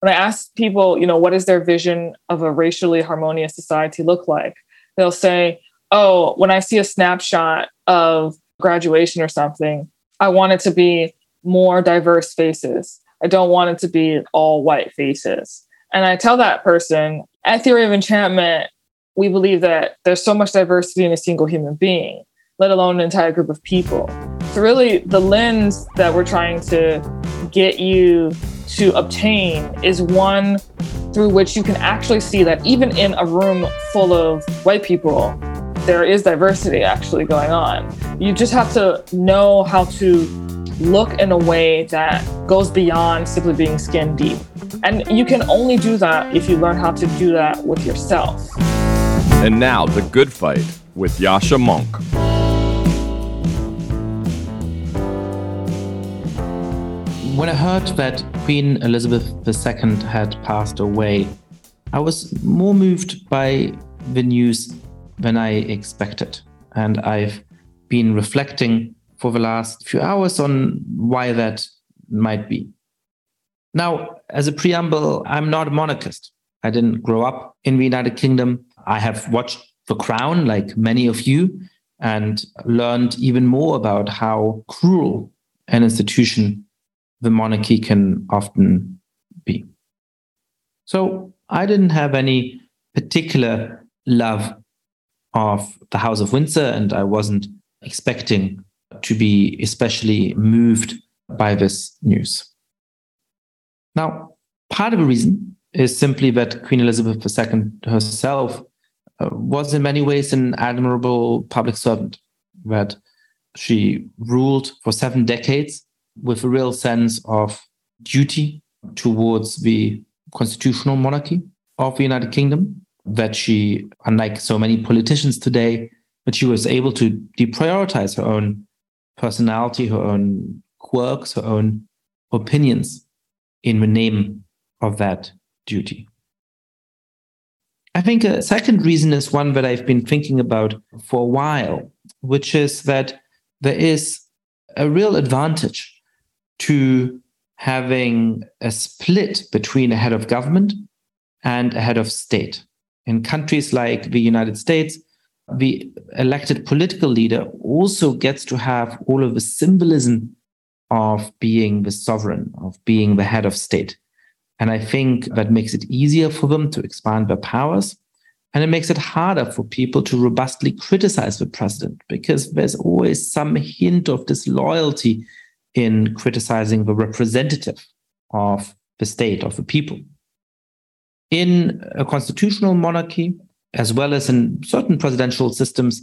when I ask people, you know, what is their vision of a racially harmonious society look like? They'll say, oh, when I see a snapshot of graduation or something, I want it to be more diverse faces. I don't want it to be all white faces. And I tell that person at Theory of Enchantment, we believe that there's so much diversity in a single human being, let alone an entire group of people. So, really, the lens that we're trying to get you to obtain is one through which you can actually see that even in a room full of white people, there is diversity actually going on. You just have to know how to look in a way that goes beyond simply being skin deep. And you can only do that if you learn how to do that with yourself. And now, The Good Fight with Yascha Mounk. When I heard that Queen Elizabeth II had passed away, I was more moved by the news than I expected. And I've been reflecting for the last few hours on why that might be. Now, as a preamble, I'm not a monarchist. I didn't grow up in the United Kingdom. I have watched The Crown, like many of you, and learned even more about how cruel an institution the monarchy can often be. So I didn't have any particular love of the House of Windsor, and I wasn't expecting to be especially moved by this news. Now, part of the reason is simply that Queen Elizabeth II herself uh, was in many ways an admirable public servant, that she ruled for seven decades with a real sense of duty towards the constitutional monarchy of the United Kingdom. That she, unlike so many politicians today, that she was able to deprioritize her own personality, her own quirks, her own opinions in the name of that duty. I think a second reason is one that I've been thinking about for a while, which is that there is a real advantage to having a split between a head of government and a head of state. In countries like the United States, the elected political leader also gets to have all of the symbolism of being the sovereign, of being the head of state. And I think that makes it easier for them to expand their powers. And it makes it harder for people to robustly criticize the president because there's always some hint of disloyalty in criticizing the representative of the state, of the people. In a constitutional monarchy, as well as in certain presidential systems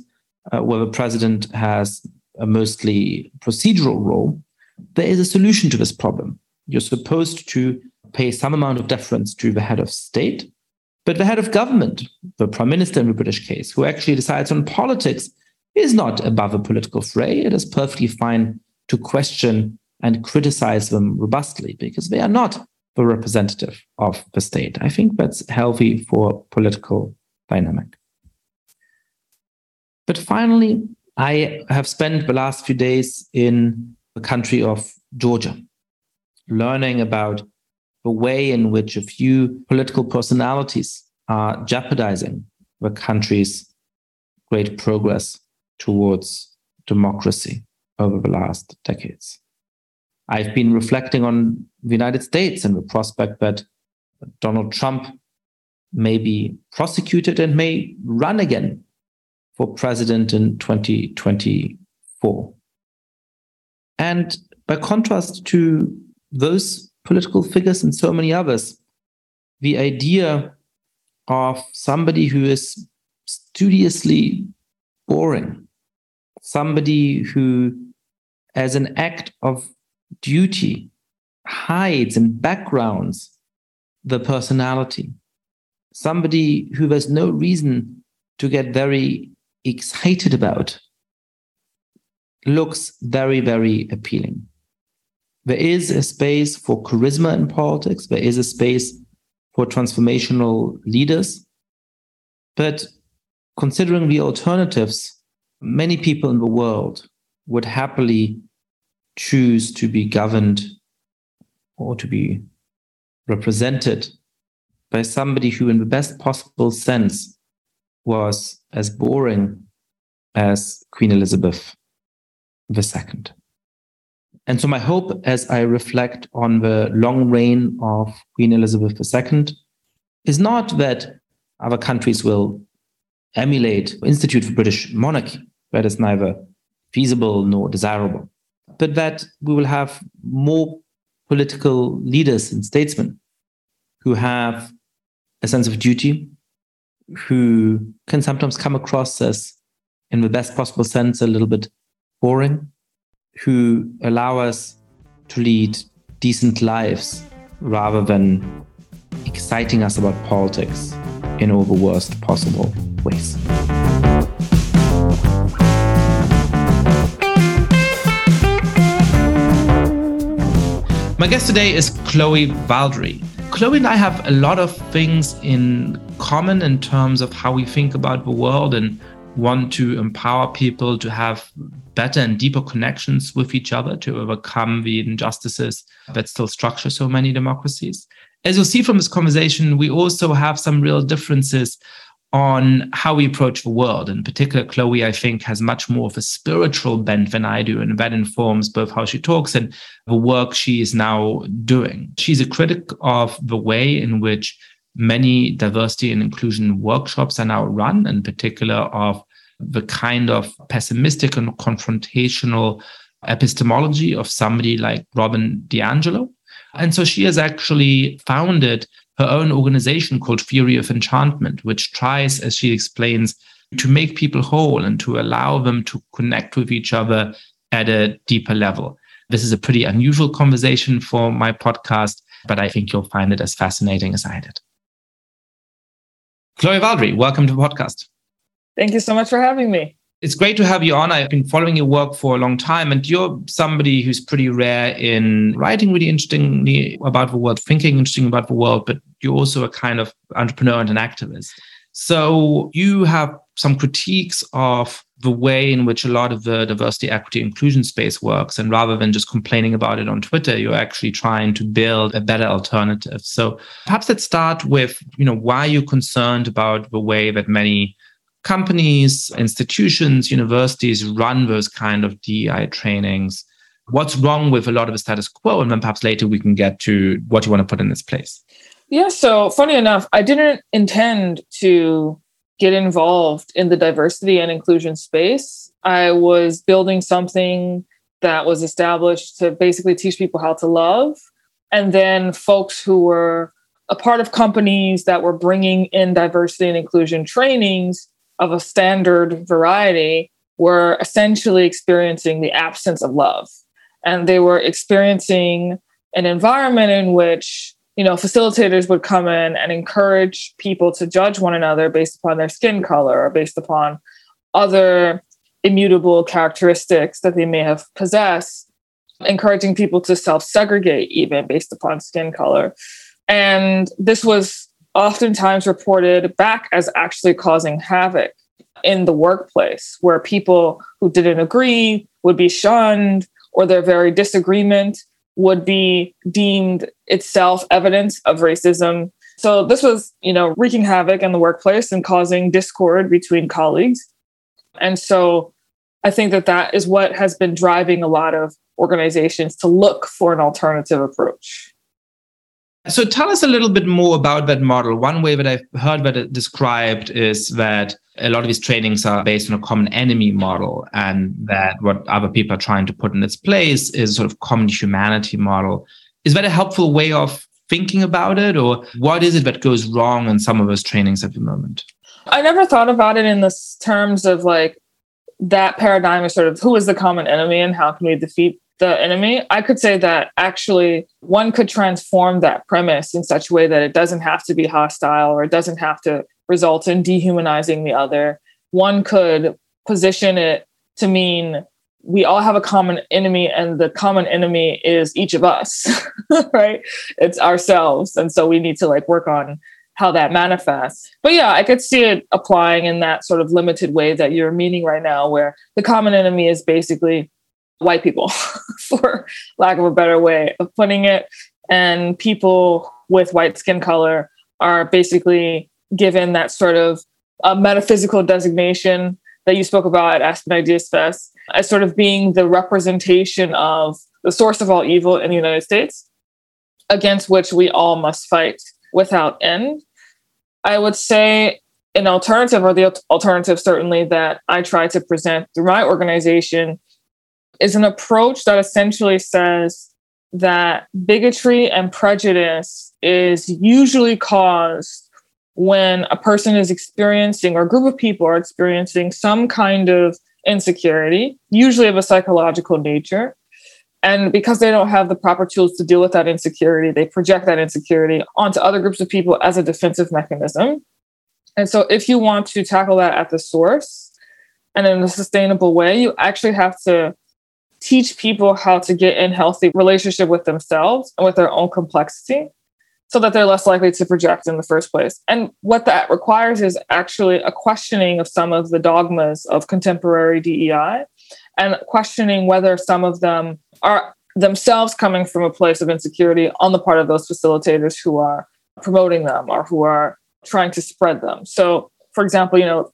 uh, where the president has a mostly procedural role, there is a solution to this problem. You're supposed to pay some amount of deference to the head of state, but the head of government, the prime minister in the British case, who actually decides on politics, is not above a political fray. It is perfectly fine to question and criticize them robustly because they are not the representative of the state. I think that's healthy for political dynamic. But finally, I have spent the last few days in the country of Georgia, learning about the way in which a few political personalities are jeopardizing the country's great progress towards democracy over the last decades. I've been reflecting on the United States and the prospect that Donald Trump may be prosecuted and may run again for president in 2024. And by contrast to those political figures and so many others, the idea of somebody who is studiously boring, somebody who, as an act of duty, hides and backgrounds the personality, somebody who has no reason to get very excited about looks very, very appealing. There is a space for charisma in politics, there is a space for transformational leaders. But considering the alternatives, many people in the world would happily choose to be governed or to be represented by somebody who, in the best possible sense, was as boring as Queen Elizabeth II. And so, my hope as I reflect on the long reign of Queen Elizabeth II is not that other countries will emulate, or institute the British monarchy. That is neither feasible nor desirable. But that we will have more political leaders and statesmen who have a sense of duty, who can sometimes come across as, in the best possible sense, a little bit boring, who allow us to lead decent lives rather than exciting us about politics in all the worst possible ways. My guest today is Chloe Valdary. Chloe and I have a lot of things in common in terms of how we think about the world and want to empower people to have better and deeper connections with each other to overcome the injustices that still structure so many democracies. As you'll see from this conversation, we also have some real differences on how we approach the world. In particular, Chloe, I think, has much more of a spiritual bent than I do, and that informs both how she talks and the work she is now doing. She's a critic of the way in which many diversity and inclusion workshops are now run, in particular, of the kind of pessimistic and confrontational epistemology of somebody like Robin DiAngelo. And so she has actually founded her own organization called Theory of Enchantment, which tries, as she explains, to make people whole and to allow them to connect with each other at a deeper level. This is a pretty unusual conversation for my podcast, but I think you'll find it as fascinating as I did. Chloe Valdary, welcome to the podcast. Thank you so much for having me it's great to have you on. I've been following your work for a long time, and you're somebody who's pretty rare in writing really interestingly about the world, thinking interesting about the world, but you're also a kind of entrepreneur and an activist. So you have some critiques of the way in which a lot of the diversity, equity, inclusion space works. And rather than just complaining about it on Twitter, you're actually trying to build a better alternative. So perhaps let's start with, you know, why you're you concerned about the way that many companies, institutions, universities run those kind of DEI trainings? What's wrong with a lot of the status quo? And then perhaps later we can get to what you want to put in its place. Yeah, so funny enough, I didn't intend to get involved in the diversity and inclusion space. I was building something that was established to basically teach people how to love. And then folks who were a part of companies that were bringing in diversity and inclusion trainings of a standard variety were essentially experiencing the absence of love. And they were experiencing an environment in which, you know, facilitators would come in and encourage people to judge one another based upon their skin color or based upon other immutable characteristics that they may have possessed, encouraging people to self segregate even based upon skin color. And this was oftentimes reported back as actually causing havoc in the workplace, where people who didn't agree would be shunned or their very disagreement would be deemed itself evidence of racism. So this was, you know, wreaking havoc in the workplace and causing discord between colleagues. And so I think that that is what has been driving a lot of organizations to look for an alternative approach. So tell us a little bit more about that model. One way that I've heard that it described is that a lot of these trainings are based on a common enemy model, and that what other people are trying to put in its place is sort of common humanity model. Is that a helpful way of thinking about it, or what is it that goes wrong in some of those trainings at the moment? I never thought about it in this terms of like that paradigm is sort of who is the common enemy and how can we defeat the enemy, I could say that actually one could transform that premise in such a way that it doesn't have to be hostile or it doesn't have to result in dehumanizing the other. One could position it to mean we all have a common enemy and the common enemy is each of us right? It's ourselves. And so we need to like work on how that manifests. But yeah i could see it applying in that sort of limited way that you're meaning right now where the common enemy is basically white people, for lack of a better way of putting it, and people with white skin color are basically given that sort of metaphysical designation that you spoke about at Aspen Ideas Fest as sort of being the representation of the source of all evil in the United States, against which we all must fight without end. I would say an alternative, or the alternative certainly that I try to present through my organization, is an approach that essentially says that bigotry and prejudice is usually caused when a person is experiencing or a group of people are experiencing some kind of insecurity, usually of a psychological nature. And because they don't have the proper tools to deal with that insecurity, they project that insecurity onto other groups of people as a defensive mechanism. And so, if you want to tackle that at the source and in a sustainable way, you actually have to teach people how to get in healthy relationship with themselves and with their own complexity so that they're less likely to project in the first place. And what that requires is actually a questioning of some of the dogmas of contemporary DEI and questioning whether some of them are themselves coming from a place of insecurity on the part of those facilitators who are promoting them or who are trying to spread them. So, for example, you know,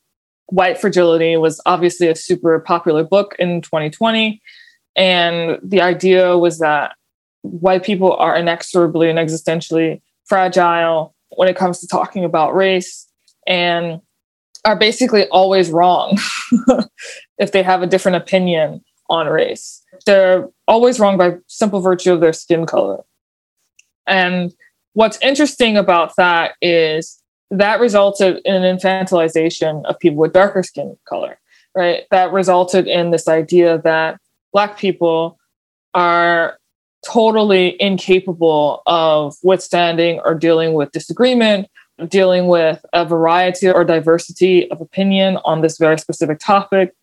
White Fragility was obviously a super popular book in 2020. And the idea was that white people are inexorably and existentially fragile when it comes to talking about race and are basically always wrong if they have a different opinion on race. They're always wrong by simple virtue of their skin color. And what's interesting about that is that resulted in an infantilization of people with darker skin color, right? That resulted in this idea that Black people are totally incapable of withstanding or dealing with disagreement, dealing with a variety or diversity of opinion on this very specific topic.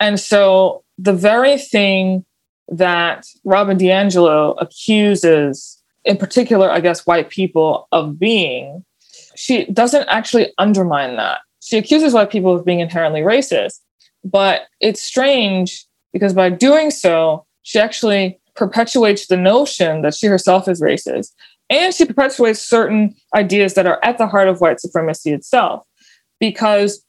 And so the very thing that Robin DiAngelo accuses, in particular, I guess, white people of being, she doesn't actually undermine that. She accuses white people of being inherently racist. But it's strange because by doing so, she actually perpetuates the notion that she herself is racist. And she perpetuates certain ideas that are at the heart of white supremacy itself. Because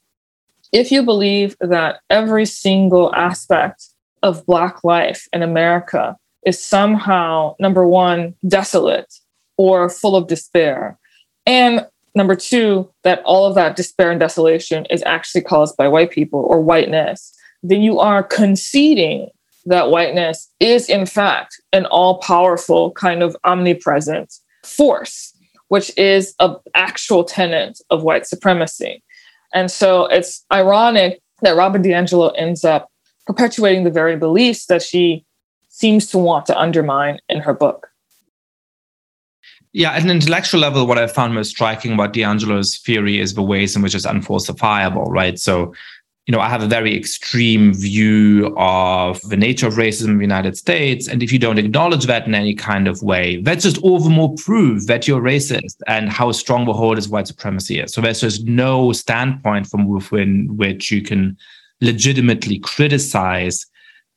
if you believe that every single aspect of Black life in America is somehow, number one, desolate or full of despair, and number two, that all of that despair and desolation is actually caused by white people or whiteness, then you are conceding that whiteness is, in fact, an all powerful kind of omnipresent force, which is an actual tenet of white supremacy. And so it's ironic that Robin DiAngelo ends up perpetuating the very beliefs that she seems to want to undermine in her book. Yeah, at an intellectual level, what I found most striking about DiAngelo's theory is the ways in which it's unfalsifiable, right? So you know, I have a very extreme view of the nature of racism in the United States. And if you don't acknowledge that in any kind of way, that's just all the more proof that you're racist and how strong the hold is white supremacy is. So there's just no standpoint from within which you can legitimately criticize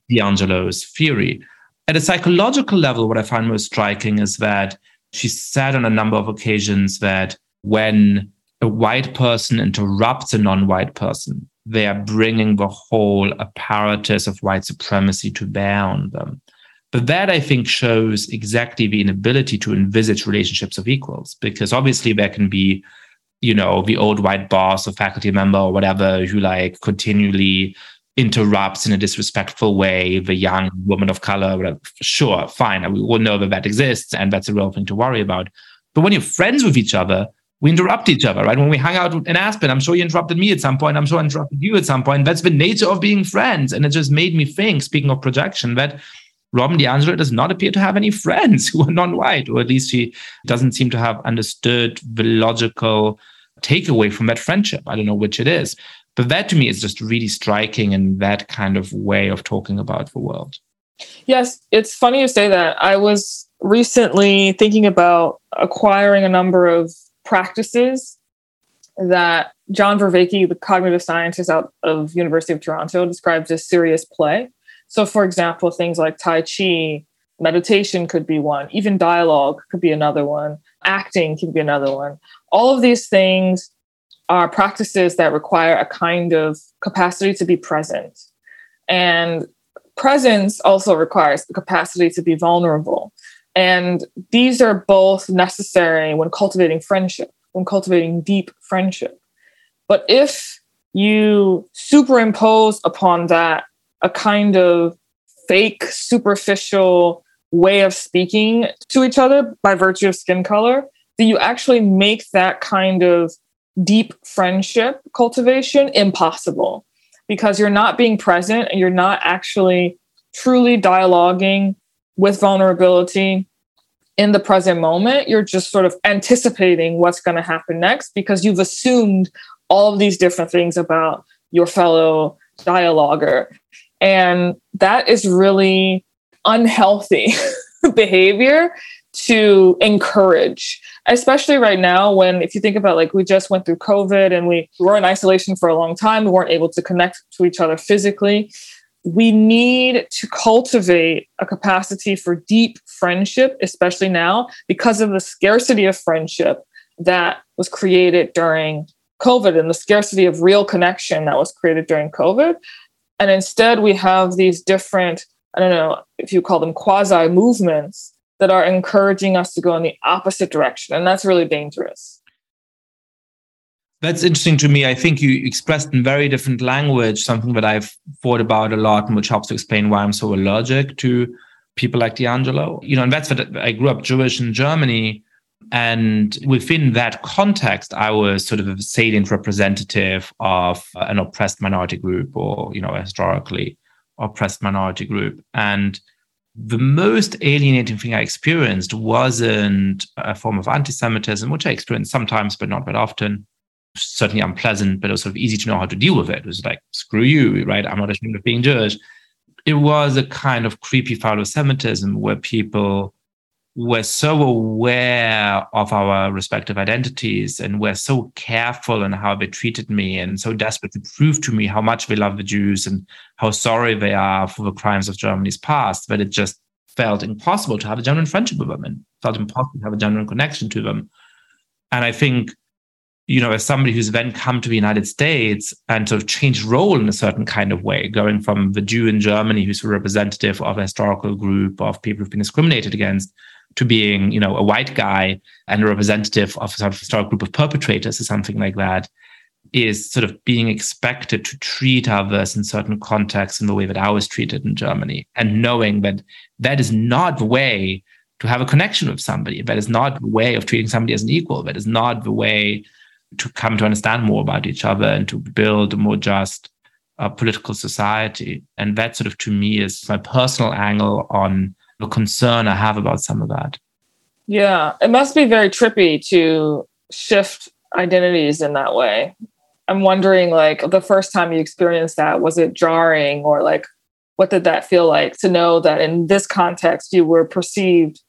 DiAngelo's theory. At a psychological level, what I find most striking is that she said on a number of occasions that when a white person interrupts a non-white person, they are bringing the whole apparatus of white supremacy to bear on them. But that I think shows exactly the inability to envisage relationships of equals, because obviously there can be, you know, the old white boss or faculty member or whatever who like continually interrupts in a disrespectful way the young woman of color. Sure, fine. We all know that that exists and that's a real thing to worry about. But when you're friends with each other, we interrupt each other, right? When we hang out in Aspen, I'm sure you interrupted me at some point. I'm sure I interrupted you at some point. That's the nature of being friends. And it just made me think, speaking of projection, that Robin DiAngelo does not appear to have any friends who are non-white, or at least she doesn't seem to have understood the logical takeaway from that friendship. I don't know which it is. But that to me is just really striking in that kind of way of talking about the world. Yes, it's funny you say that. I was recently thinking about acquiring a number of practices that John Vervaeke, the cognitive scientist out of University of Toronto, describes as serious play. So, for example, things like Tai Chi, meditation could be one, even dialogue could be another one. Acting could be another one. All of these things are practices that require a kind of capacity to be present. And presence also requires the capacity to be vulnerable. And these are both necessary when cultivating friendship, when cultivating deep friendship. But if you superimpose upon that a kind of fake, superficial way of speaking to each other by virtue of skin color, then you actually make that kind of deep friendship cultivation impossible because you're not being present and you're not actually truly dialoguing with vulnerability in the present moment. You're just sort of anticipating what's going to happen next because you've assumed all of these different things about your fellow dialoguer. And that is really unhealthy behavior to encourage, especially right now when, if you think about like we just went through COVID and we were in isolation for a long time, we weren't able to connect to each other physically. We need to cultivate a capacity for deep friendship, especially now, because of the scarcity of friendship that was created during COVID and the scarcity of real connection that was created during COVID. And instead, we have these different, I don't know if you call them quasi movements that are encouraging us to go in the opposite direction. And that's really dangerous. That's interesting to me. I think you expressed in very different language something that I've thought about a lot and which helps to explain why I'm so allergic to people like DiAngelo. You know, and that's what I grew up Jewish in Germany. And within that context, I was sort of a salient representative of an oppressed minority group or, you know, historically oppressed minority group. And the most alienating thing I experienced wasn't a form of anti Semitism, which I experienced sometimes, but not that often. Certainly unpleasant, but it was sort of easy to know how to deal with it. It was like, screw you, right? I'm not ashamed of being Jewish. It was a kind of creepy philo Semitism where people were so aware of our respective identities and were so careful in how they treated me and so desperate to prove to me how much they love the Jews and how sorry they are for the crimes of Germany's past that it just felt impossible to have a genuine friendship with them and felt impossible to have a genuine connection to them. And I think, you know, as somebody who's then come to the United States and sort of changed role in a certain kind of way, going from the Jew in Germany who's a representative of a historical group of people who've been discriminated against to being, you know, a white guy and a representative of a sort of historic group of perpetrators or something like that, is sort of being expected to treat others in certain contexts in the way that I was treated in Germany, and knowing that that is not the way to have a connection with somebody. That is not the way of treating somebody as an equal. That is not the way to come to understand more about each other and to build a more just uh, political society. And that sort of, to me, is my personal angle on the concern I have about some of that. Yeah, it must be very trippy to shift identities in that way. I'm wondering, like, the first time you experienced that, was it jarring or like, what did that feel like to know that in this context you were perceived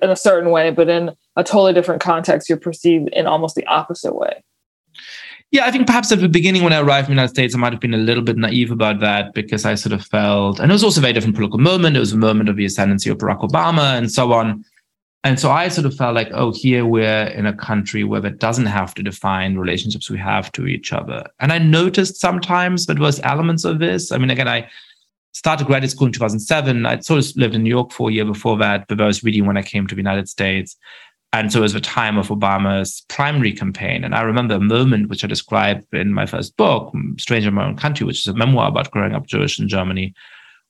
in a certain way, but in a totally different context you're perceived in almost the opposite way? Yeah, I think perhaps at the beginning when I arrived in the United States, I might have been a little bit naive about that because I sort of felt, and it was also a very different political moment. It was a moment of the ascendancy of Barack Obama and so on. And so I sort of felt like, oh, here we're in a country where that doesn't have to define relationships we have to each other. And I noticed sometimes that was elements of this. I mean, again, I started graduate school in 2007. I'd sort of lived in New York for a year before that, but that was really when I came to the United States. And so it was the time of Obama's primary campaign. And I remember a moment which I described in my first book, Stranger in My Own Country, which is a memoir about growing up Jewish in Germany,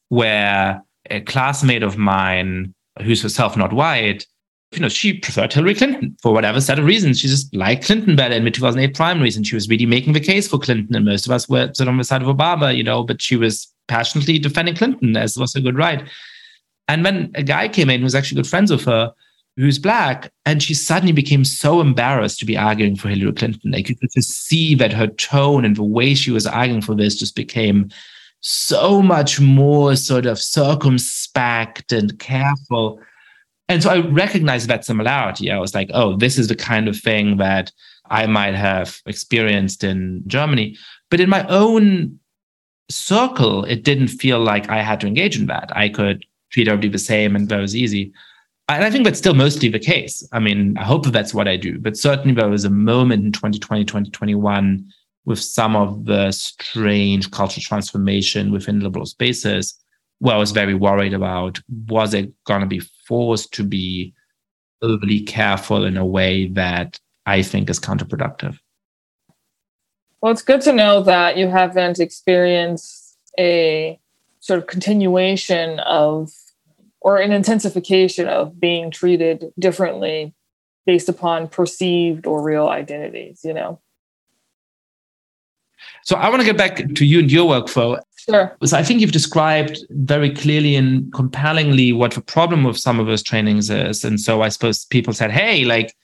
where a classmate of mine, who's herself not white, you know, she preferred Hillary Clinton for whatever set of reasons. She just liked Clinton better in the 2008 primaries, and she was really making the case for Clinton. And most of us were sort of on the side of Obama, you know, but she was passionately defending Clinton as was a good right. And when a guy came in who was actually good friends with her, who's black, and she suddenly became so embarrassed to be arguing for Hillary Clinton. Like you could just see that her tone and the way she was arguing for this just became so much more sort of circumspect and careful. And so I recognized that similarity. I was like, oh, this is the kind of thing that I might have experienced in Germany. But in my own circle, it didn't feel like I had to engage in that. I could treat everybody the same and that was easy. And I think that's still mostly the case. I mean, I hope that that's what I do. But certainly there was a moment in 2020, 2021 with some of the strange cultural transformation within liberal spaces where I was very worried about was it going to be forced to be overly careful in a way that I think is counterproductive. Well, it's good to know that you haven't experienced a sort of continuation of or an intensification of being treated differently based upon perceived or real identities, you know? So I want to get back to you and your workflow. Sure. So I think you've described very clearly and compellingly what the problem with some of those trainings is. And so I suppose people said, hey, like,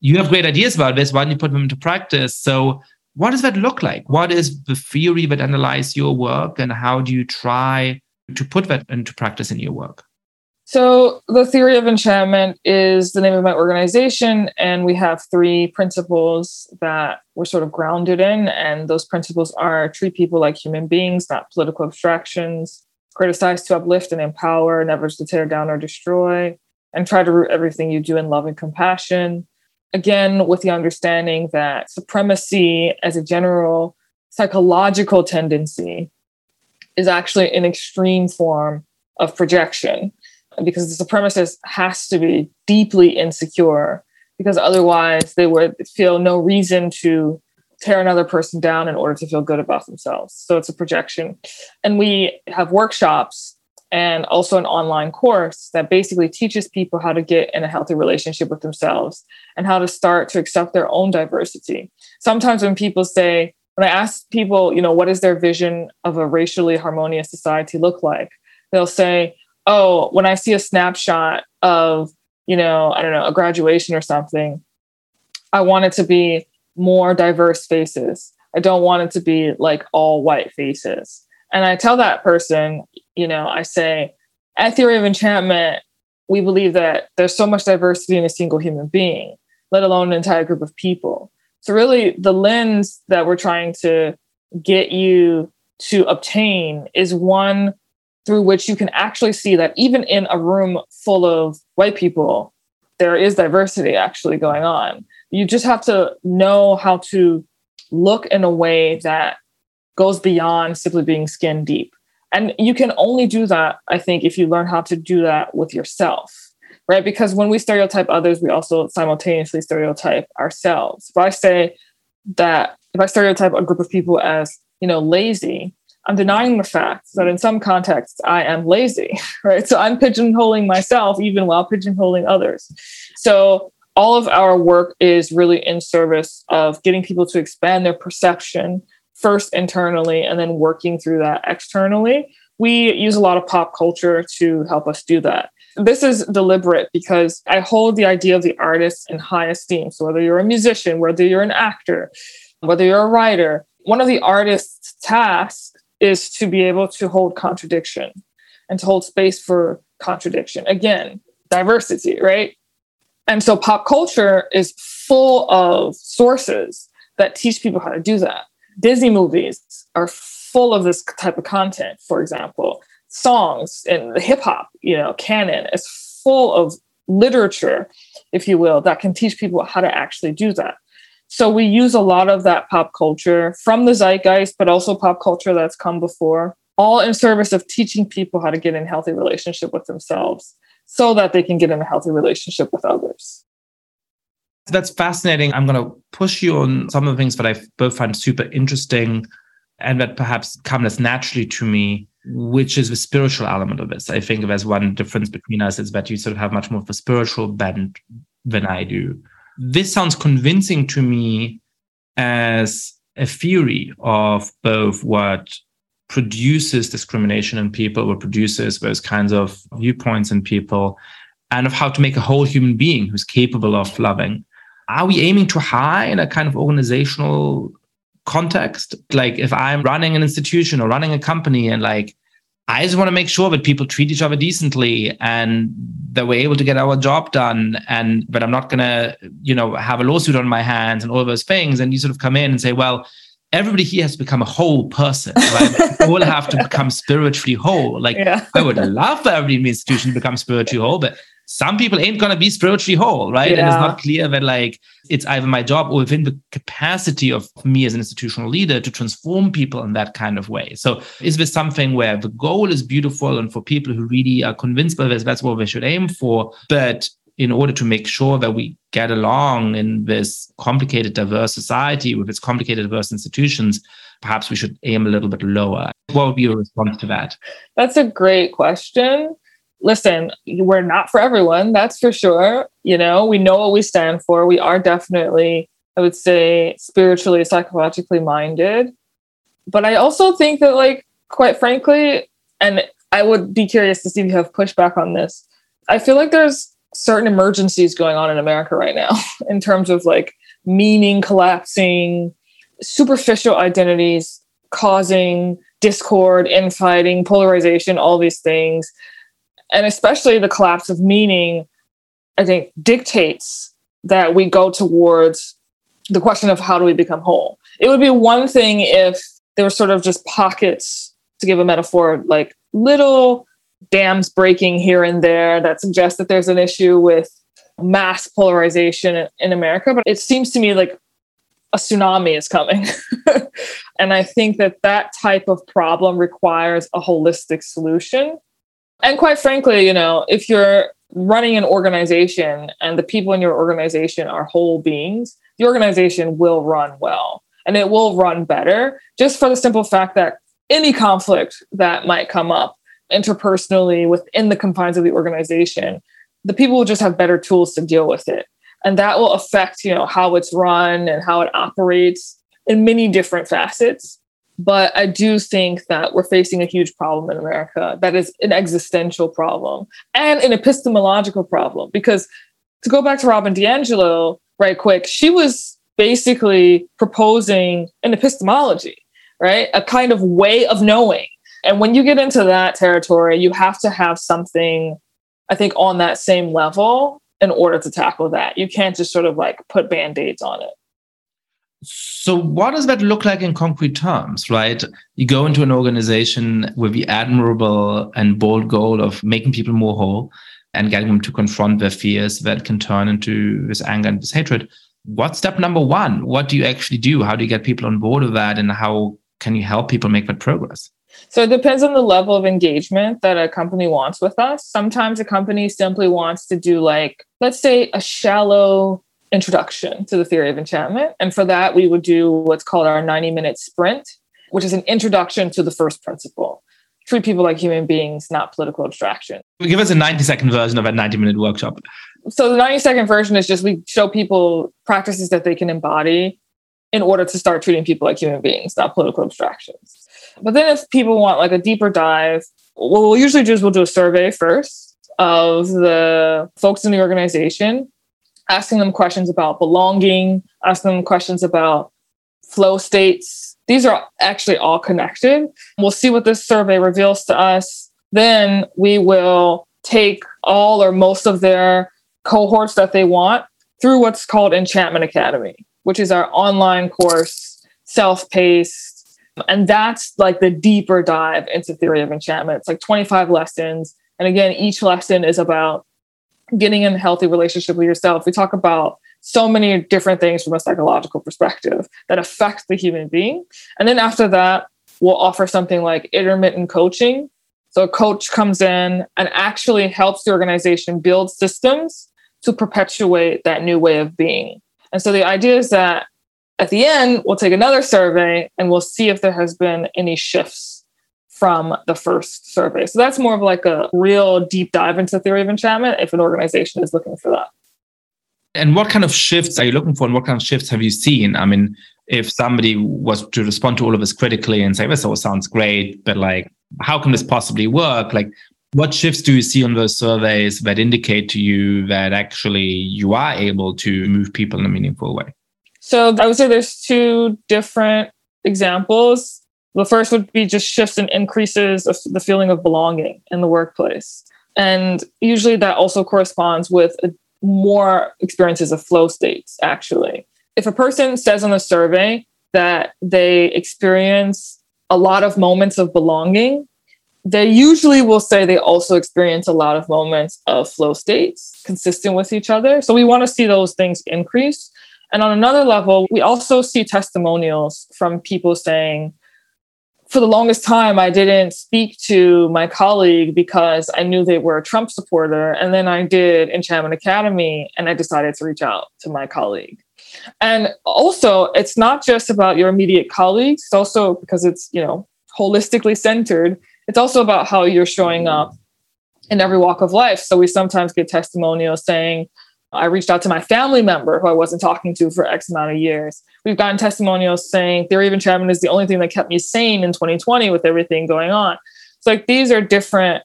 you have great ideas about this. Why don't you put them into practice? So what does that look like? What is the theory that underlies your work and how do you try to put that into practice in your work? So, the theory of enchantment is the name of my organization, and we have three principles that we're sort of grounded in. And those principles are treat people like human beings, not political abstractions, criticize to uplift and empower, never to tear down or destroy, and try to root everything you do in love and compassion. Again, with the understanding that supremacy as a general psychological tendency is actually an extreme form of projection because the supremacist has to be deeply insecure because otherwise they would feel no reason to tear another person down in order to feel good about themselves. So it's a projection. And we have workshops and also an online course that basically teaches people how to get in a healthy relationship with themselves and how to start to accept their own diversity. Sometimes when people say, when I ask people, you know, what is their vision of a racially harmonious society look like? They'll say, oh, when I see a snapshot of, you know, I don't know, a graduation or something, I want it to be more diverse faces. I don't want it to be like all white faces. And I tell that person, you know, I say, at Theory of Enchantment, we believe that there's so much diversity in a single human being, let alone an entire group of people. So, really, the lens that we're trying to get you to obtain is one through which you can actually see that even in a room full of white people, there is diversity actually going on. You just have to know how to look in a way that goes beyond simply being skin deep. And you can only do that, I think, if you learn how to do that with yourself, right? Because when we stereotype others, we also simultaneously stereotype ourselves. If I say that, if I stereotype a group of people as, you know, lazy, I'm denying the fact that in some contexts I am lazy, right? So I'm pigeonholing myself even while pigeonholing others. So all of our work is really in service of getting people to expand their perception first internally and then working through that externally. We use a lot of pop culture to help us do that. This is deliberate because I hold the idea of the artist in high esteem. So, whether you're a musician, whether you're an actor, whether you're a writer, one of the artist's tasks is to be able to hold contradiction and to hold space for contradiction. Again, diversity, right? And so pop culture is full of sources that teach people how to do that. Disney movies are full of this type of content, for example. Songs and the hip hop, you know, canon is full of literature, if you will, that can teach people how to actually do that. So we use a lot of that pop culture from the zeitgeist, but also pop culture that's come before, all in service of teaching people how to get in healthy relationship with themselves so that they can get in a healthy relationship with others. That's fascinating. I'm going to push you on some of the things that I both find super interesting and that perhaps come as naturally to me, which is the spiritual element of this. I think there's one difference between us is that you sort of have much more of a spiritual bent than I do this sounds convincing to me as a theory of both what produces discrimination in people, what produces those kinds of viewpoints in people, and of how to make a whole human being who's capable of loving. Are we aiming too high in a kind of organizational context? Like if I'm running an institution or running a company and like I just want to make sure that people treat each other decently and that we're able to get our job done. And but I'm not gonna, you know, have a lawsuit on my hands and all those things. And you sort of come in and say, well, everybody here has to become a whole person. Right? all have to become spiritually whole. Like yeah. I would love for every institution to become spiritually whole, but some people ain't going to be spiritually whole, right? Yeah. And it's not clear that like it's either my job or within the capacity of me as an institutional leader to transform people in that kind of way. So is this something where the goal is beautiful and for people who really are convinced by this, that's what they should aim for. But in order to make sure that we get along in this complicated, diverse society with its complicated, diverse institutions, perhaps we should aim a little bit lower. What would be your response to that? That's a great question listen, we're not for everyone, that's for sure. You know, we know what we stand for. We are definitely, I would say, spiritually, psychologically minded. But I also think that, like, quite frankly, and I would be curious to see if you have pushback on this. I feel like there's certain emergencies going on in America right now in terms of like meaning collapsing, superficial identities causing discord, infighting, polarization, all these things and especially the collapse of meaning, I think dictates that we go towards the question of how do we become whole. It would be one thing if there were sort of just pockets, to give a metaphor, like little dams breaking here and there that suggest that there's an issue with mass polarization in America. But it seems to me like a tsunami is coming. and I think that that type of problem requires a holistic solution. And quite frankly, you know, if you're running an organization and the people in your organization are whole beings, the organization will run well and it will run better just for the simple fact that any conflict that might come up interpersonally within the confines of the organization, the people will just have better tools to deal with it. And that will affect, you know, how it's run and how it operates in many different facets. But I do think that we're facing a huge problem in America that is an existential problem and an epistemological problem. Because to go back to Robin DiAngelo, right quick, she was basically proposing an epistemology, right? A kind of way of knowing. And when you get into that territory, you have to have something, I think, on that same level in order to tackle that. You can't just sort of like put band aids on it. So, what does that look like in concrete terms, right? You go into an organization with the admirable and bold goal of making people more whole and getting them to confront their fears that can turn into this anger and this hatred. What's step number one? What do you actually do? How do you get people on board with that? And how can you help people make that progress? So it depends on the level of engagement that a company wants with us. Sometimes a company simply wants to do, like, let's say, a shallow introduction to the theory of enchantment. And for that, we would do what's called our 90 minute sprint, which is an introduction to the first principle. Treat people like human beings, not political abstraction. Give us a 90 second version of a 90 minute workshop. So the 90 second version is just we show people practices that they can embody in order to start treating people like human beings, not political abstractions. But then if people want like a deeper dive, what we'll usually do is we'll do a survey first of the folks in the organization asking them questions about belonging, asking them questions about flow states. These are actually all connected. We'll see what this survey reveals to us. Then we will take all or most of their cohorts that they want through what's called Enchantment Academy, which is our online course, self paced. And that's like the deeper dive into theory of enchantment. It's like 25 lessons. And again, each lesson is about getting in a healthy relationship with yourself, we talk about so many different things from a psychological perspective that affect the human being. And then after that, we'll offer something like intermittent coaching. So a coach comes in and actually helps the organization build systems to perpetuate that new way of being. And so the idea is that at the end, we'll take another survey and we'll see if there has been any shifts from the first survey. So that's more of like a real deep dive into theory of enchantment if an organization is looking for that. And what kind of shifts are you looking for and what kind of shifts have you seen? I mean, if somebody was to respond to all of this critically and say, this all sounds great, but like, how can this possibly work? Like, what shifts do you see on those surveys that indicate to you that actually you are able to move people in a meaningful way? So I would say there's two different examples. The first would be just shifts and increases of the feeling of belonging in the workplace. And usually that also corresponds with more experiences of flow states, actually. If a person says on a survey that they experience a lot of moments of belonging, they usually will say they also experience a lot of moments of flow states consistent with each other. So we want to see those things increase. And on another level, we also see testimonials from people saying, for the longest time, I didn't speak to my colleague because I knew they were a Trump supporter. And then I did Enchantment Academy and I decided to reach out to my colleague. And also, it's not just about your immediate colleagues, it's also because it's, you know, holistically centered. It's also about how you're showing up in every walk of life. So we sometimes get testimonials saying, I reached out to my family member who I wasn't talking to for X amount of years. We've gotten testimonials saying Theory of Enchantment is the only thing that kept me sane in 2020 with everything going on. So, like, these are different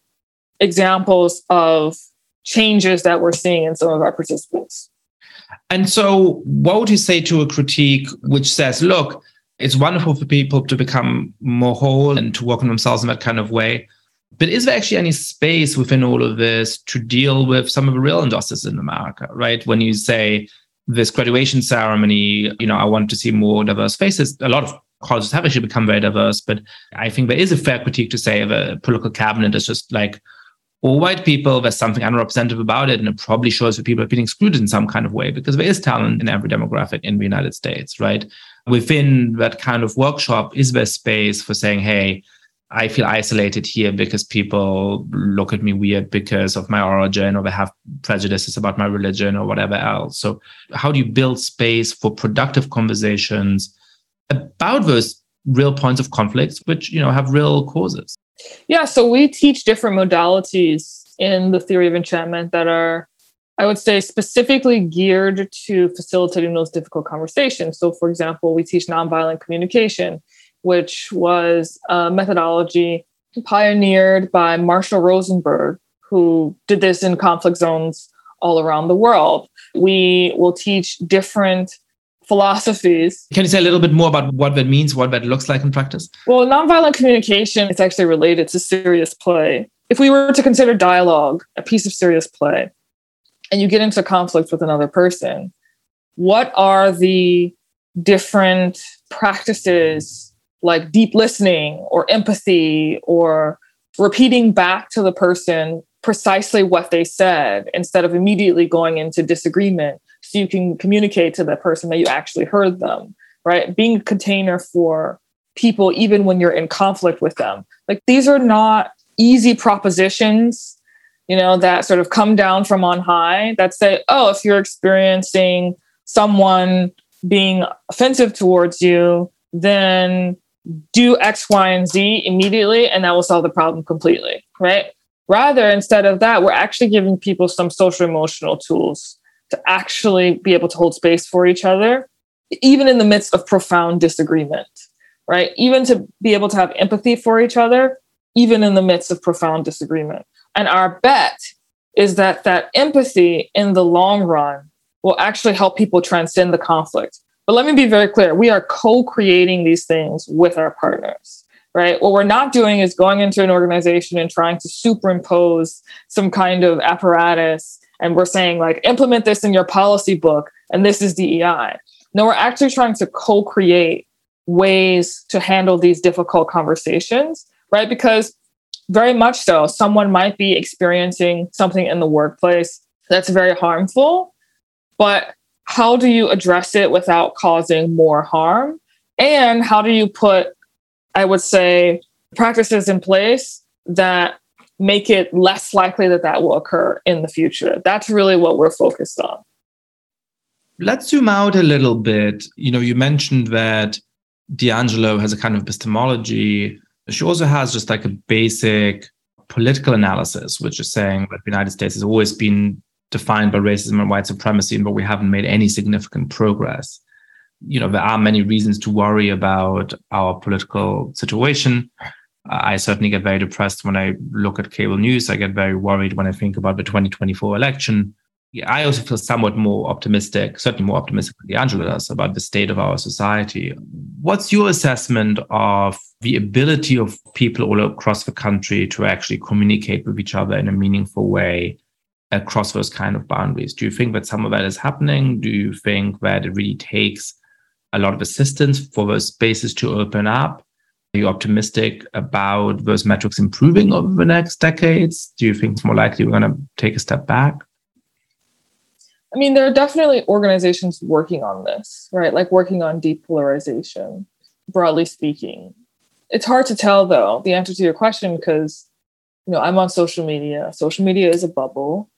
examples of changes that we're seeing in some of our participants. And so, what would you say to a critique which says, look, it's wonderful for people to become more whole and to work on themselves in that kind of way. But is there actually any space within all of this to deal with some of the real injustices in America, right? When you say this graduation ceremony, you know, I want to see more diverse faces. A lot of colleges have actually become very diverse, but I think there is a fair critique to say the political cabinet is just like all white people, there's something unrepresentative about it, and it probably shows that people have been excluded in some kind of way because there is talent in every demographic in the United States, right? Within that kind of workshop, is there space for saying, hey, I feel isolated here because people look at me weird because of my origin or they have prejudices about my religion or whatever else. So, how do you build space for productive conversations about those real points of conflicts, which you know have real causes? Yeah, so we teach different modalities in the theory of enchantment that are, I would say, specifically geared to facilitating those difficult conversations. So, for example, we teach nonviolent communication which was a methodology pioneered by Marshall Rosenberg, who did this in conflict zones all around the world. We will teach different philosophies. Can you say a little bit more about what that means, what that looks like in practice? Well, nonviolent communication is actually related to serious play. If we were to consider dialogue a piece of serious play, and you get into conflict with another person, what are the different practices like deep listening or empathy or repeating back to the person precisely what they said instead of immediately going into disagreement so you can communicate to the person that you actually heard them right? Being a container for people even when you're in conflict with them. Like these are not easy propositions you know that sort of come down from on high that say oh if you're experiencing someone being offensive towards you then do X, Y, and Z immediately, and that will solve the problem completely, right? Rather, instead of that, we're actually giving people some social emotional tools to actually be able to hold space for each other, even in the midst of profound disagreement, right? Even to be able to have empathy for each other, even in the midst of profound disagreement. And our bet is that that empathy in the long run will actually help people transcend the conflict but let me be very clear we are co creating these things with our partners, right? What we're not doing is going into an organization and trying to superimpose some kind of apparatus. And we're saying, like, implement this in your policy book, and this is DEI. No, we're actually trying to co create ways to handle these difficult conversations, right? Because very much so, someone might be experiencing something in the workplace that's very harmful, but how do you address it without causing more harm? And how do you put, I would say, practices in place that make it less likely that that will occur in the future? That's really what we're focused on. Let's zoom out a little bit. You know, you mentioned that DiAngelo has a kind of epistemology. She also has just like a basic political analysis, which is saying that the United States has always been defined by racism and white supremacy, and but we haven't made any significant progress. You know, there are many reasons to worry about our political situation. I certainly get very depressed when I look at cable news. I get very worried when I think about the 2024 election. I also feel somewhat more optimistic, certainly more optimistic than Angela does about the state of our society. What's your assessment of the ability of people all across the country to actually communicate with each other in a meaningful way across those kind of boundaries? Do you think that some of that is happening? Do you think that it really takes a lot of assistance for those spaces to open up? Are you optimistic about those metrics improving over the next decades? Do you think it's more likely we're going to take a step back? I mean, there are definitely organizations working on this, right? Like working on depolarization, broadly speaking. It's hard to tell, though, the answer to your question because, you know, I'm on social media. Social media is a bubble.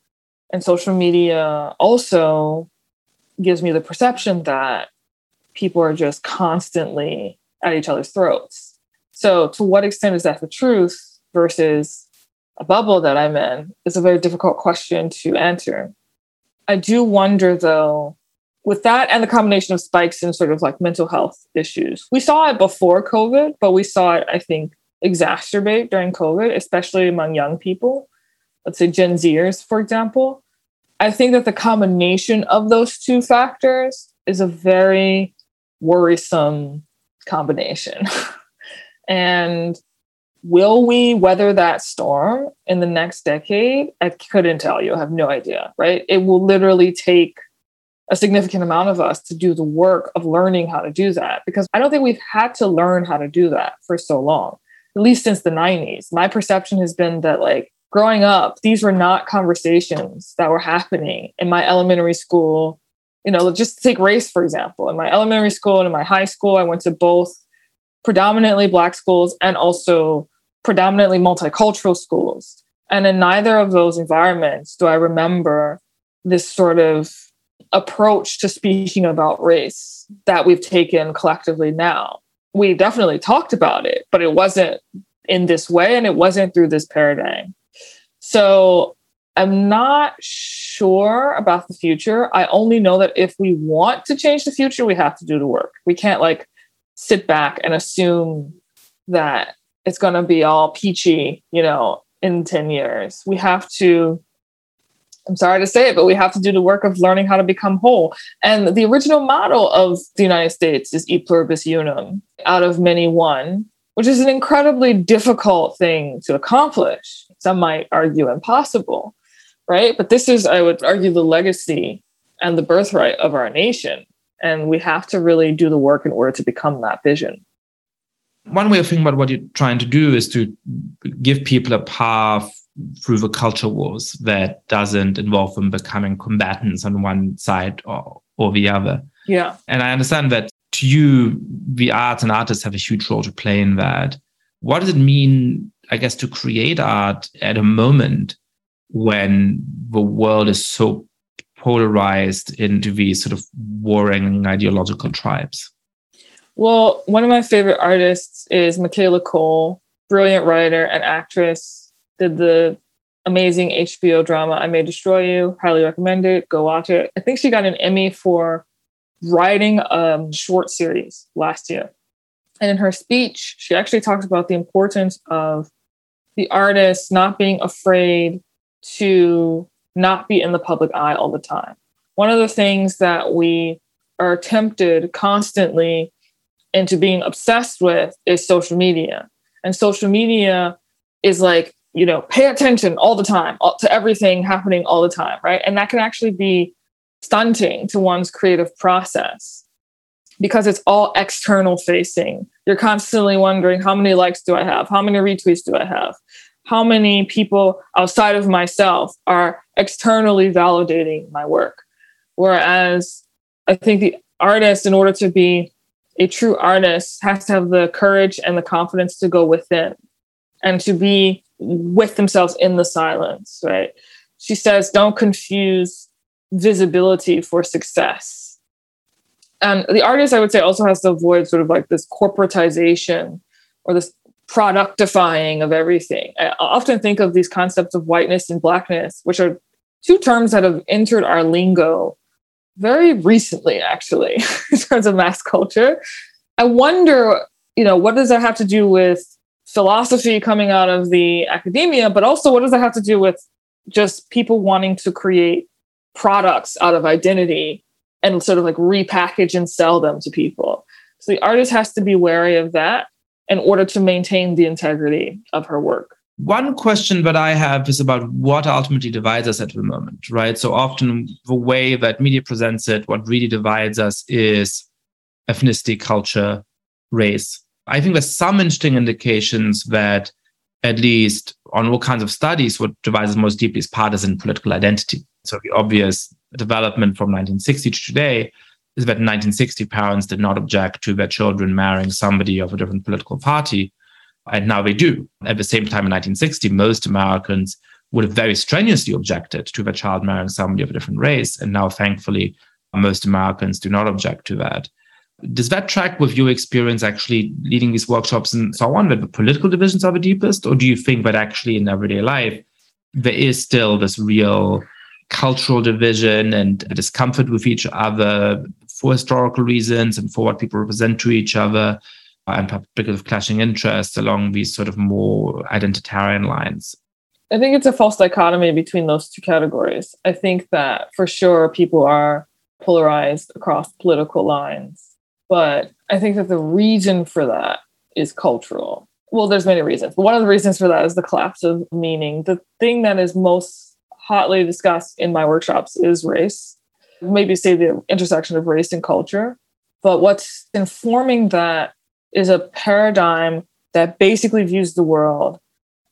And social media also gives me the perception that people are just constantly at each other's throats. So, to what extent is that the truth versus a bubble that I'm in is a very difficult question to answer. I do wonder though, with that and the combination of spikes in sort of like mental health issues. We saw it before COVID, but we saw it, I think, exacerbate during COVID, especially among young people. Let's say Gen Zers, for example. I think that the combination of those two factors is a very worrisome combination. and Will we weather that storm in the next decade? I couldn't tell you. I have no idea, right? It will literally take a significant amount of us to do the work of learning how to do that because I don't think we've had to learn how to do that for so long, at least since the 90s. My perception has been that, like, growing up, these were not conversations that were happening in my elementary school. You know, just take race, for example. In my elementary school and in my high school, I went to both predominantly Black schools and also predominantly multicultural schools. And in neither of those environments do I remember this sort of approach to speaking about race that we've taken collectively now. We definitely talked about it, but it wasn't in this way and it wasn't through this paradigm. So I'm not sure about the future. I only know that if we want to change the future, we have to do the work. We can't like sit back and assume that it's going to be all peachy, you know, in 10 years. We have to, I'm sorry to say it, but we have to do the work of learning how to become whole. And the original model of the United States is e pluribus unum, out of many one, which is an incredibly difficult thing to accomplish. Some might argue impossible, right? But this is, I would argue, the legacy and the birthright of our nation. And we have to really do the work in order to become that vision one way of thinking about what you're trying to do is to give people a path through the culture wars that doesn't involve them becoming combatants on one side or, or the other. Yeah. And I understand that to you, the arts and artists have a huge role to play in that. What does it mean, I guess, to create art at a moment when the world is so polarized into these sort of warring ideological tribes? Well, one of my favorite artists is Michaela Coel, brilliant writer and actress. Did the amazing HBO drama I May Destroy You. Highly recommend it. Go watch it. I think she got an Emmy for writing a short series last year. And in her speech, she actually talked about the importance of the artist not being afraid to not be in the public eye all the time. One of the things that we are tempted constantly into being obsessed with is social media. And social media is like, you know, pay attention all the time to everything happening all the time, right? And that can actually be stunting to one's creative process because it's all external facing. You're constantly wondering how many likes do I have? How many retweets do I have? How many people outside of myself are externally validating my work? Whereas I think the artist, in order to be a true artist has to have the courage and the confidence to go within and to be with themselves in the silence, right? She says, don't confuse visibility for success. And the artist, I would say, also has to avoid sort of like this corporatization or this productifying of everything. I often think of these concepts of whiteness and blackness, which are two terms that have entered our lingo very recently, actually, in terms of mass culture. I wonder, you know, what does that have to do with philosophy coming out of the academia, but also what does that have to do with just people wanting to create products out of identity and sort of like repackage and sell them to people? So the artist has to be wary of that in order to maintain the integrity of her work. One question that I have is about what ultimately divides us at the moment, right? So often the way that media presents it, what really divides us is ethnicity, culture, race. I think there's some interesting indications that, at least on all kinds of studies, what divides us most deeply is partisan political identity. So the obvious development from 1960 to today is that in 1960 parents did not object to their children marrying somebody of a different political party. And now they do. At the same time, in 1960, most Americans would have very strenuously objected to their child marrying somebody of a different race. And now, thankfully, most Americans do not object to that. Does that track with your experience actually leading these workshops and so on, that the political divisions are the deepest? Or do you think that actually in everyday life, there is still this real cultural division and discomfort with each other for historical reasons and for what people represent to each other, and of clashing interests along these sort of more identitarian lines? I think it's a false dichotomy between those two categories. I think that for sure people are polarized across political lines, but I think that the reason for that is cultural. Well, there's many reasons, but one of the reasons for that is the collapse of meaning. The thing that is most hotly discussed in my workshops is race, maybe say the intersection of race and culture. But what's informing that is a paradigm that basically views the world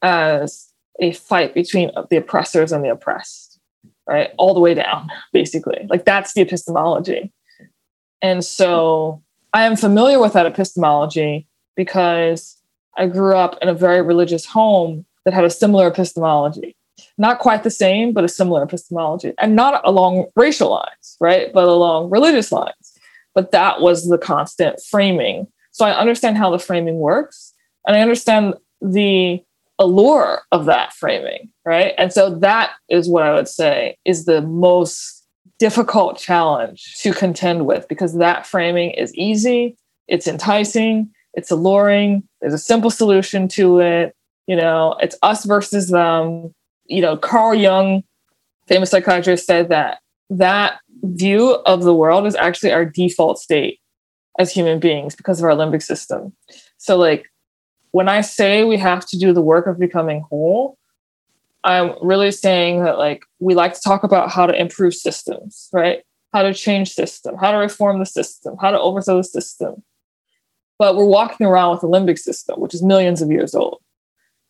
as a fight between the oppressors and the oppressed, right? All the way down, basically. Like that's the epistemology. And so I am familiar with that epistemology because I grew up in a very religious home that had a similar epistemology. Not quite the same, but a similar epistemology. And not along racial lines, right? But along religious lines. But that was the constant framing. So I understand how the framing works. And I understand the allure of that framing, right? And so that is what I would say is the most difficult challenge to contend with because that framing is easy, it's enticing, it's alluring, there's a simple solution to it. You know, it's us versus them. You know, Carl Jung, famous psychiatrist, said that that view of the world is actually our default state as human beings because of our limbic system. So, like, when I say we have to do the work of becoming whole, I'm really saying that like we like to talk about how to improve systems, right? How to change system, how to reform the system, how to overthrow the system. But we're walking around with a limbic system, which is millions of years old.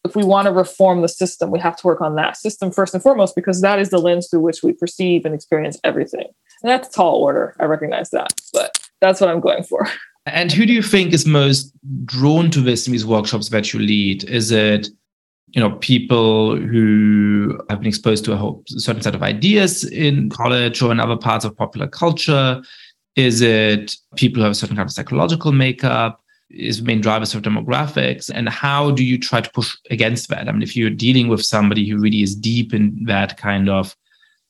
If we want to reform the system, we have to work on that system first and foremost, because that is the lens through which we perceive and experience everything. And that's a tall order. I recognize that, but that's what I'm going for. And who do you think is most drawn to this in these workshops that you lead? Is it you know people who have been exposed to a whole certain set of ideas in college or in other parts of popular culture? Is it people who have a certain kind of psychological makeup? Is main drivers of demographics? And how do you try to push against that? I mean, if you're dealing with somebody who really is deep in that kind of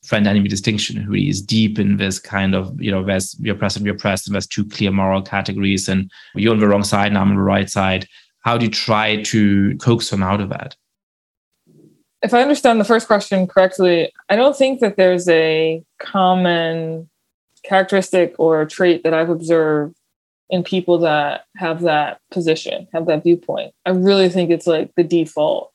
friend enemy distinction who is deep in this kind of you know there's you're oppressed and and there's two clear moral categories and you're on the wrong side and i'm on the right side how do you try to coax them out of that if i understand the first question correctly i don't think that there's a common characteristic or trait that i've observed in people that have that position have that viewpoint i really think it's like the default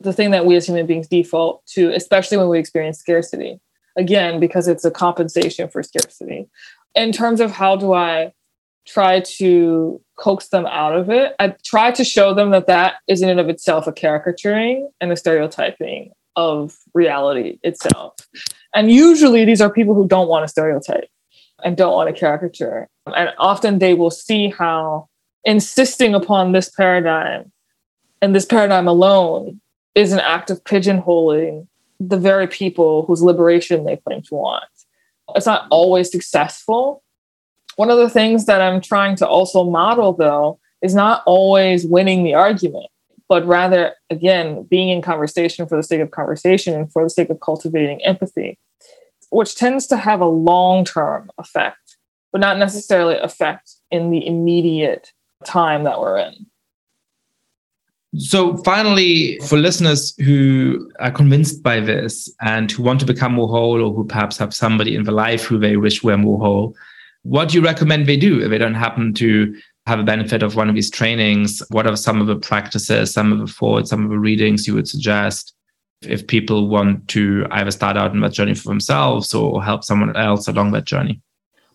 the thing that we as human beings default to, especially when we experience scarcity. Again, because it's a compensation for scarcity. In terms of how do I try to coax them out of it, I try to show them that that is in and of itself a caricaturing and a stereotyping of reality itself. And usually these are people who don't want to stereotype and don't want to caricature. And often they will see how insisting upon this paradigm and this paradigm alone is an act of pigeonholing the very people whose liberation they claim to want. It's not always successful. One of the things that I'm trying to also model, though, is not always winning the argument, but rather, again, being in conversation for the sake of conversation and for the sake of cultivating empathy, which tends to have a long term effect, but not necessarily effect in the immediate time that we're in. So, finally, for listeners who are convinced by this and who want to become more whole, or who perhaps have somebody in their life who they wish were more whole, what do you recommend they do if they don't happen to have a benefit of one of these trainings? What are some of the practices, some of the thoughts, some of the readings you would suggest if people want to either start out on that journey for themselves or help someone else along that journey?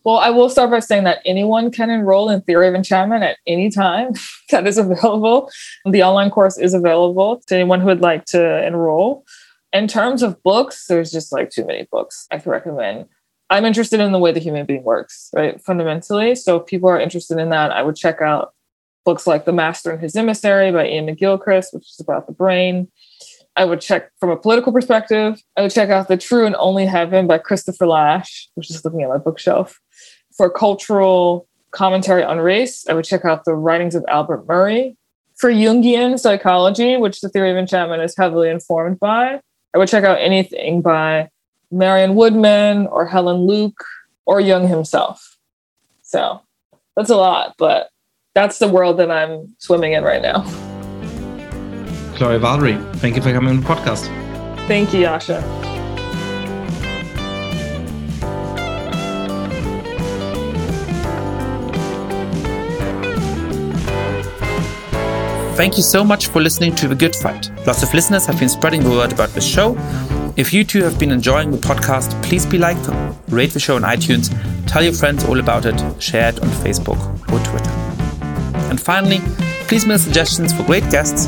Well, I will start by saying that anyone can enroll in Theory of Enchantment at any time that is available. The online course is available to anyone who would like to enroll. In terms of books, there's just like too many books I could recommend. I'm interested in the way the human being works, right? Fundamentally. So if people are interested in that, I would check out books like The Master and His Emissary by Iain McGilchrist, which is about the brain. I would check from a political perspective. I would check out The True and Only Heaven by Christopher Lasch, which is looking at my bookshelf. For cultural commentary on race, I would check out the writings of Albert Murray. For Jungian psychology, which the theory of enchantment is heavily informed by, I would check out anything by Marion Woodman or Helen Luke or Jung himself. So that's a lot, but that's the world that I'm swimming in right now. Chloe Valdary, thank you for coming on the podcast. Thank you, Yascha. Thank you so much for listening to The Good Fight. Lots of listeners have been spreading the word about the show. If you too have been enjoying the podcast, please be like, rate the show on iTunes, tell your friends all about it, share it on Facebook or Twitter. And finally, please mail suggestions for great guests